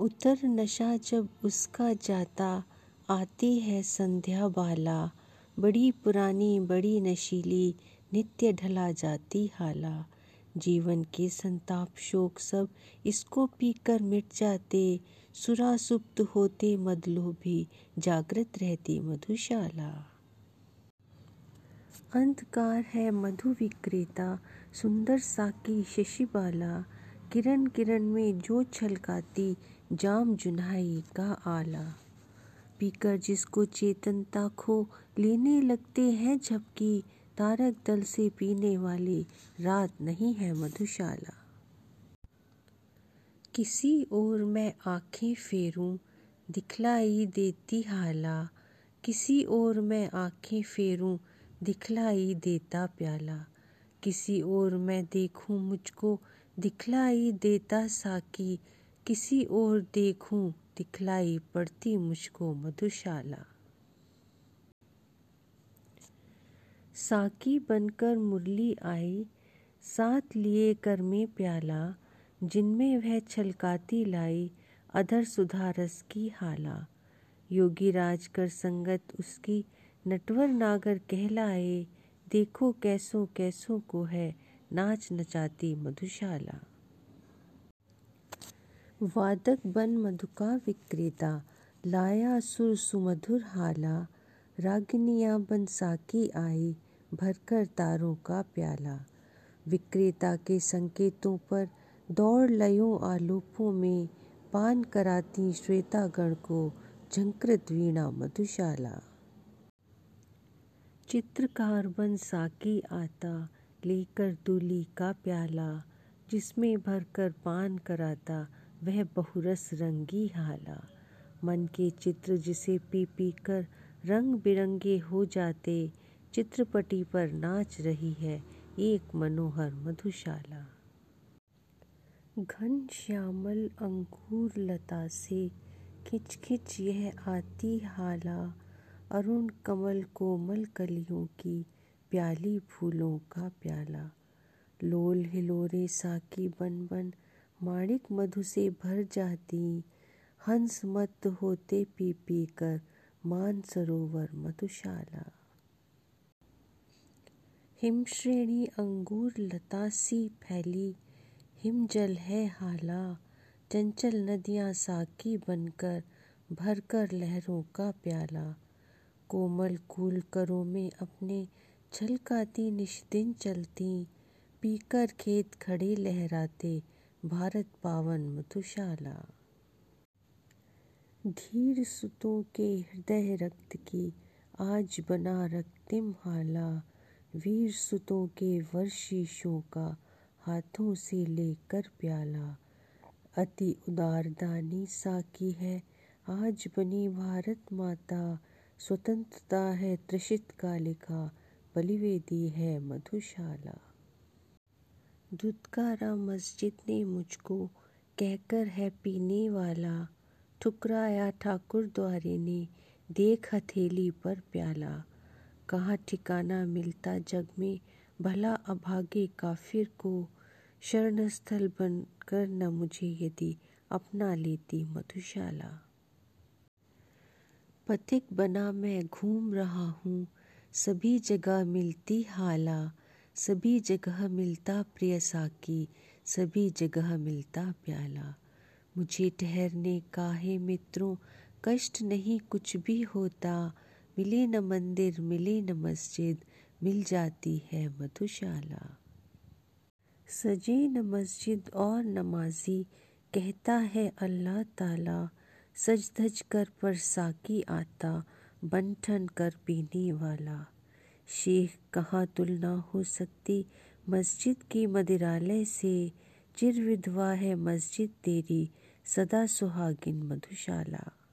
उतर नशा जब उसका जाता, आती है संध्या बाला। बड़ी पुरानी, बड़ी नशीली, नित्य ढला जाती हाला। जीवन के संताप, शोक सब इसको पीकर मिट जाते। सुरा सुप्त होते मदलोभी जागृत रहती मधुशाला। अंधकार है मधु विक्रेता, सुंदर साकी शशिबाला। किरण किरण में जो छलकाती जाम जुन्हाई का आला। पीकर जिसको चेतनता खो लेने लगते हैं झपकी तारक दल से पीने वाली रात नहीं है मधुशाला। किसी और मैं आँखें फेरूं, दिखलाई देती हाला। किसी और मैं आँखें फेरूं, दिखलाई देता प्याला। किसी और मैं देखूँ मुझको, दिखलाई देता साकी। किसी और देखूँ, दिखलाई पड़ती मुझको मधुशाला। साकी बनकर मुरली आई, साथ लिए कर में प्याला, जिनमें वह छलकाती लाई अधर सुधारस की हाला। योगी राज कर संगत उसकी नटवर नागर कहलाए, देखो कैसो कैसो को है नाच नचाती मधुशाला। वादक बन मधुका विक्रेता। लाया सुर सुमधुर हाला। रागिनियाँ बन साकी आई, भरकर तारों का प्याला। विक्रेता के संकेतों पर दौड़ लयों आलोपों में, पान कराती श्वेता गण को झंकृत वीणा मधुशाला। चित्रकार बन साकी आता, लेकर दूली का प्याला, जिसमें भरकर पान कराता। वह बहुरस रंगी हाला। मन के चित्र जिसे पी पी कर रंग बिरंगे हो जाते, चित्रपटी पर नाच रही है एक मनोहर मधुशाला। घन श्यामल अंकुर लता से खिंच खिंच यह आती हाला। अरुण कमल कोमल कलियों की प्याली फूलों का प्याला। लोल हिलोरे साकी बन बन माणिक मधु से भर जाती। हंस मत होते पी पी कर, मान सरोवर मधुशाला हिम श्रेणी अंगूर लता सी फैली, हिम जल है हाला। चंचल नदियाँ साकी बनकर, भरकर लहरों का प्याला। कोमल कूल करों में अपने छलकाती निष्दिन चलती, पीकर खेत खड़े लहराते। भारत पावन मधुशाला। धीर सुतों के हृदय रक्त की आज बना रक्तिम हाला। वीर सुतों के वर्षीशों का हाथों से लेकर प्याला। अति उदार दानी साकी है, आज बनी भारत माता। स्वतंत्रता है त्रिषित कालिका, बलिवेदी है मधुशाला। दुदकारा मस्जिद ने मुझको कहकर है पीने वाला। ठुकराया ठाकुर द्वारे ने देख हथेली पर प्याला। कहाँ ठिकाना मिलता जग में, भला अभागे काफिर को शरण स्थल बनकर न मुझे यदि अपना लेती मधुशाला। पथिक बना मैं घूम रहा हूँ, सभी जगह मिलती हाला। सभी जगह मिलता प्रिय साकी, सभी जगह मिलता प्याला। मुझे ठहरने का है मित्रों, कष्ट नहीं कुछ भी होता। मिले न मंदिर, मिले न मस्जिद, मिल जाती है मधुशाला। सजे न मस्जिद और नमाजी कहता है अल्लाह ताला। सज धज कर पर साकी आता बन ठन कर पीने वाला। शेख कहाँ तुलना हो सकती? मस्जिद की मदिरालय से चिर विधवा है मस्जिद तेरी, सदा सुहागिन मधुशाला।